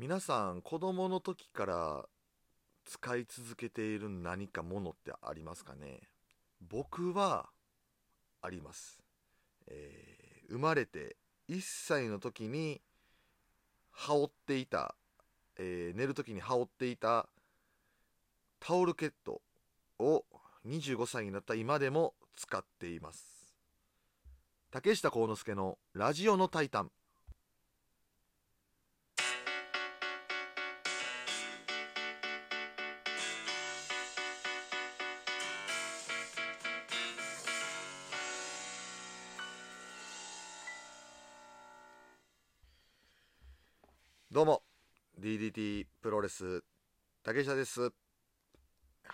皆さん子供の時から使い続けている何かものってありますかね？僕はあります、えー生まれて1歳の時に羽織っていた、えー寝る時に羽織っていたタオルケットを25歳になった今でも使っています。竹下幸之助のラジオのタイタン。どうも。DDT プロレス竹下です。は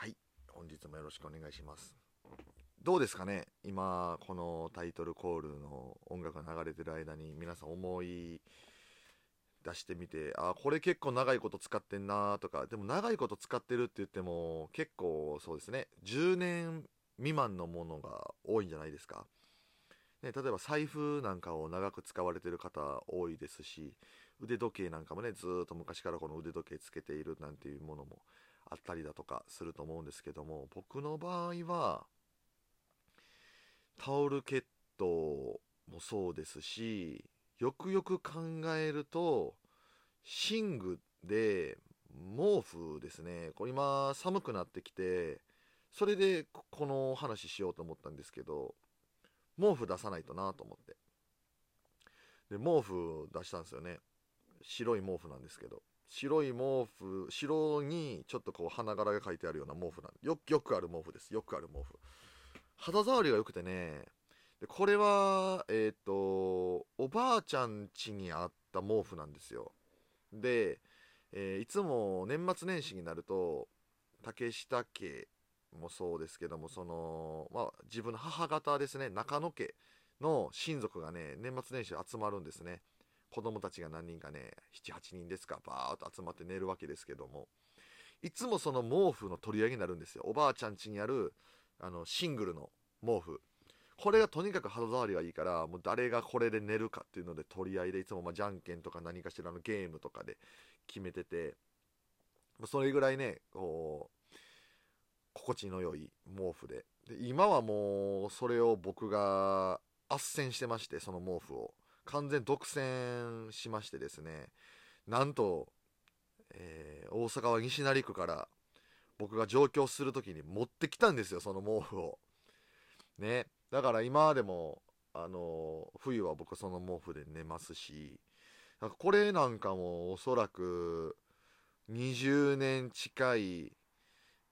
い。本日もよろしくお願いします。どうですかね。今このタイトルコールの音楽が流れてる間に皆さん思い出してみてあこれ結構長いこと使ってんなとか。でも長いこと使ってるって言っても結構そうですね。10年未満のものが多いんじゃないですか、ね、例えば財布なんかを長く使われてる方多いですし腕時計なんかもねずーっと昔からこの腕時計つけているなんていうものもあったりだとかすると思うんですけども僕の場合はタオルケットもそうですしよくよく考えると寝具で毛布ですね。これ今寒くなってきてそれでこの話しようと思ったんですけど毛布出さないとなと思って。で毛布出したんですよね。白い毛布なんですけど白い毛布白にちょっとこう花柄が書いてあるような毛布なんでよよくある毛布です。よくある毛布。肌触りが良くてねでこれはえっ、とおばあちゃん家にあった毛布なんですよ。で、えーいつも年末年始になると竹下家もそうですけどもその、まあ、自分の母方ですね中野家の親族がね年末年始集まるんですね。子供たちが何人かね78人ですかバーッと集まって寝るわけですけども。いつもその毛布の取り上げになるんですよ。おばあちゃん家にあるあのシングルの毛布。これがとにかく肌触りがいいからもう誰がこれで寝るかっていうので取り合いでいつもまじゃんけんとか何かしらのゲームとかで決めてて。それぐらいねこう心地の良い毛布で。で今はもうそれを僕が斡旋してましてその毛布を。完全独占しましてですねなんと、えー大阪は西成区から僕が上京する時に持ってきたんですよその毛布を。ね。だから今でもあの冬は僕その毛布で寝ますしこれなんかもおそらく20年近い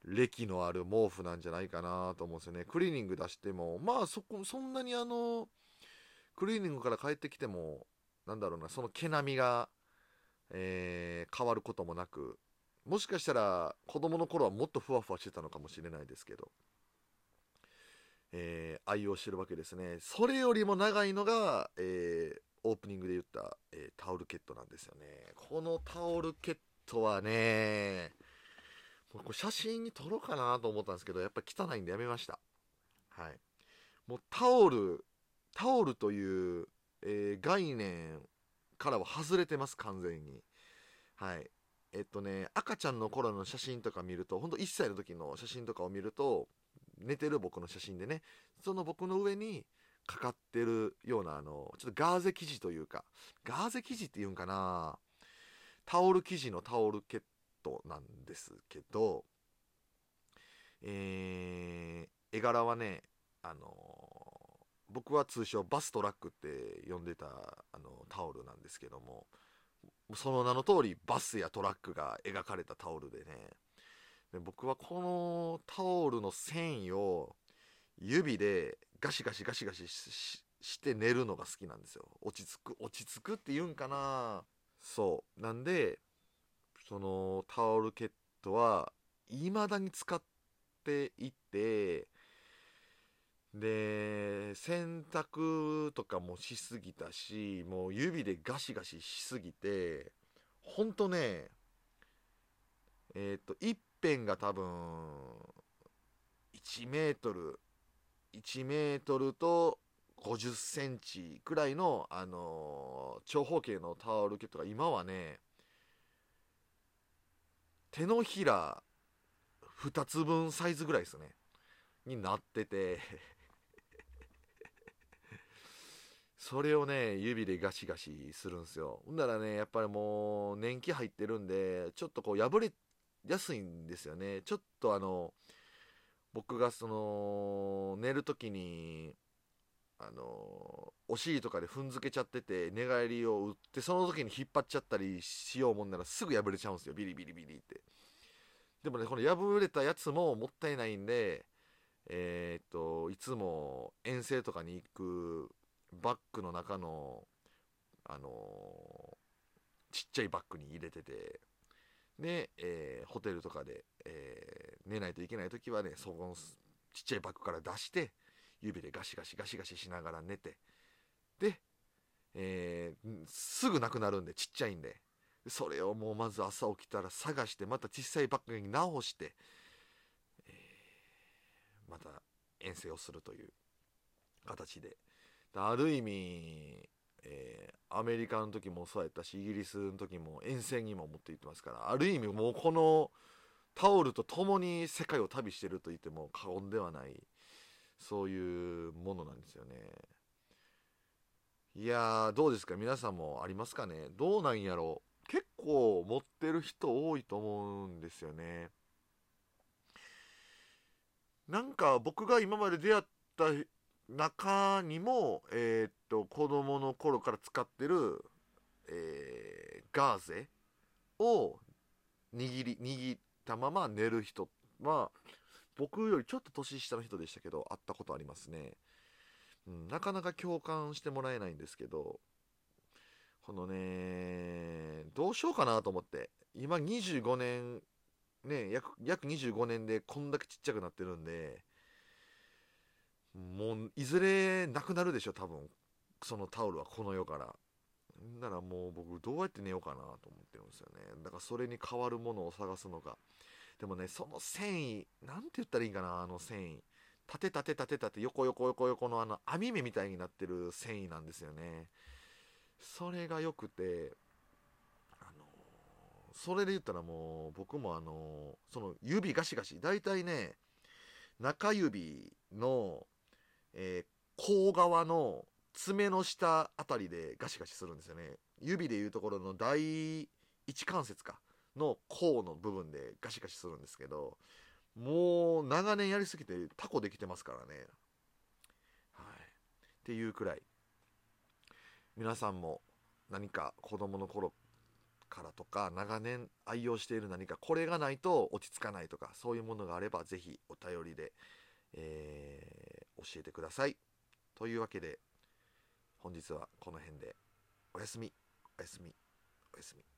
歴のある毛布なんじゃないかなと思うんですよね。クリーニング出してもまあそこそんなにあのクリーニングから帰ってきてもなんだろうなその毛並みが、えー変わることもなくもしかしたら子供の頃はもっとふわふわしてたのかもしれないですけど、えー愛用してるわけですね。それよりも長いのが、えーオープニングで言った、えータオルケットなんですよね。このタオルケットはねもうこれ写真に撮ろうかなと思ったんですけどやっぱ汚いんでやめました。はい。もうタオルタオルという、えー概念からは外れてます完全に。はい。えっとね赤ちゃんの頃の写真とか見るとほんと1歳の時の写真とかを見ると寝てる僕の写真でねその僕の上にかかってるようなあのちょっとガーゼ生地というかガーゼ生地っていうんかなタオル生地のタオルケットなんですけどえー絵柄はねあの僕は通称バストラックって呼んでたあのタオルなんですけどもその名の通りバスやトラックが描かれたタオルでね。で僕はこのタオルの繊維を指でガシガシガシガシししして寝るのが好きなんですよ。落ち着く落ち着くって言うんかな。そう。なんでそのタオルケットは未だに使っていてで洗濯とかもしすぎたしもう指でガシガシしすぎてほんとねえっ、と一辺が多分1メートル1メートルと50センチくらいの、あのー長方形のタオルケットが今はね手のひら2つ分サイズぐらいですねになってて。それをね指でガシガシするんですよ。ほんならねやっぱりもう年季入ってるんでちょっとこう破れやすいんですよね。ちょっとあの僕がその寝る時にあのお尻とかで踏んづけちゃってて寝返りを打ってその時に引っ張っちゃったりしようもんならすぐ破れちゃうんですよ。ビリビリビリって。でもねこの破れたやつももったいないんでえー、っといつも遠征とかに行くバッグの中のあのちっちゃいバッグに入れててで、えー、ホテルとかで、えー、寝ないといけない時はねそこのちっちゃいバッグから出して指でガシガシガシガシしながら寝てで、えー、すぐなくなるんでちっちゃいんでそれをもうまず朝起きたら探してまた小さいバッグに直して、えー、また遠征をするという形である意味、えー、アメリカの時もそうやったしイギリスの時も遠征にも持って行ってますからある意味もうこのタオルと共に世界を旅してると言っても過言ではないそういうものなんですよね。いやどうですか？皆さんもありますかね？どうなんやろ？結構持ってる人多いと思うんですよね。なんか僕が今まで出会った中にもえー、っと子供の頃から使ってる、えー、ガーゼを握り握ったまま寝る人は僕よりちょっと年下の人でしたけど会ったことありますね、うん、なかなか共感してもらえないんですけどこのねどうしようかなと思って今25年ね約約25年でこんだけちっちゃくなってるんでもういずれなくなるでしょ多分。そのタオルはこの世から。ならもう僕どうやって寝ようかなと思ってるんですよね。だからそれに代わるものを探すのか。でもねその繊維なんて言ったらいいんかなあの繊維。縦縦縦縦横横横横のあの網目みたいになってる繊維なんですよね。それが良くてあのそれで言ったらもう僕もあのその指ガシガシ。大体ね中指の、えー、甲側の爪の下あたりでガシガシするんですよね。指でいうところの第一関節かの甲の部分でガシガシするんですけどもう長年やりすぎてタコできてますからね。はい。っていうくらい。皆さんも何か子供の頃からとか長年愛用している何かこれがないと落ち着かないとかそういうものがあればぜひお便りで、えー、教えてください。というわけで本日はこの辺で。おやすみ。おやすみ。おやすみ。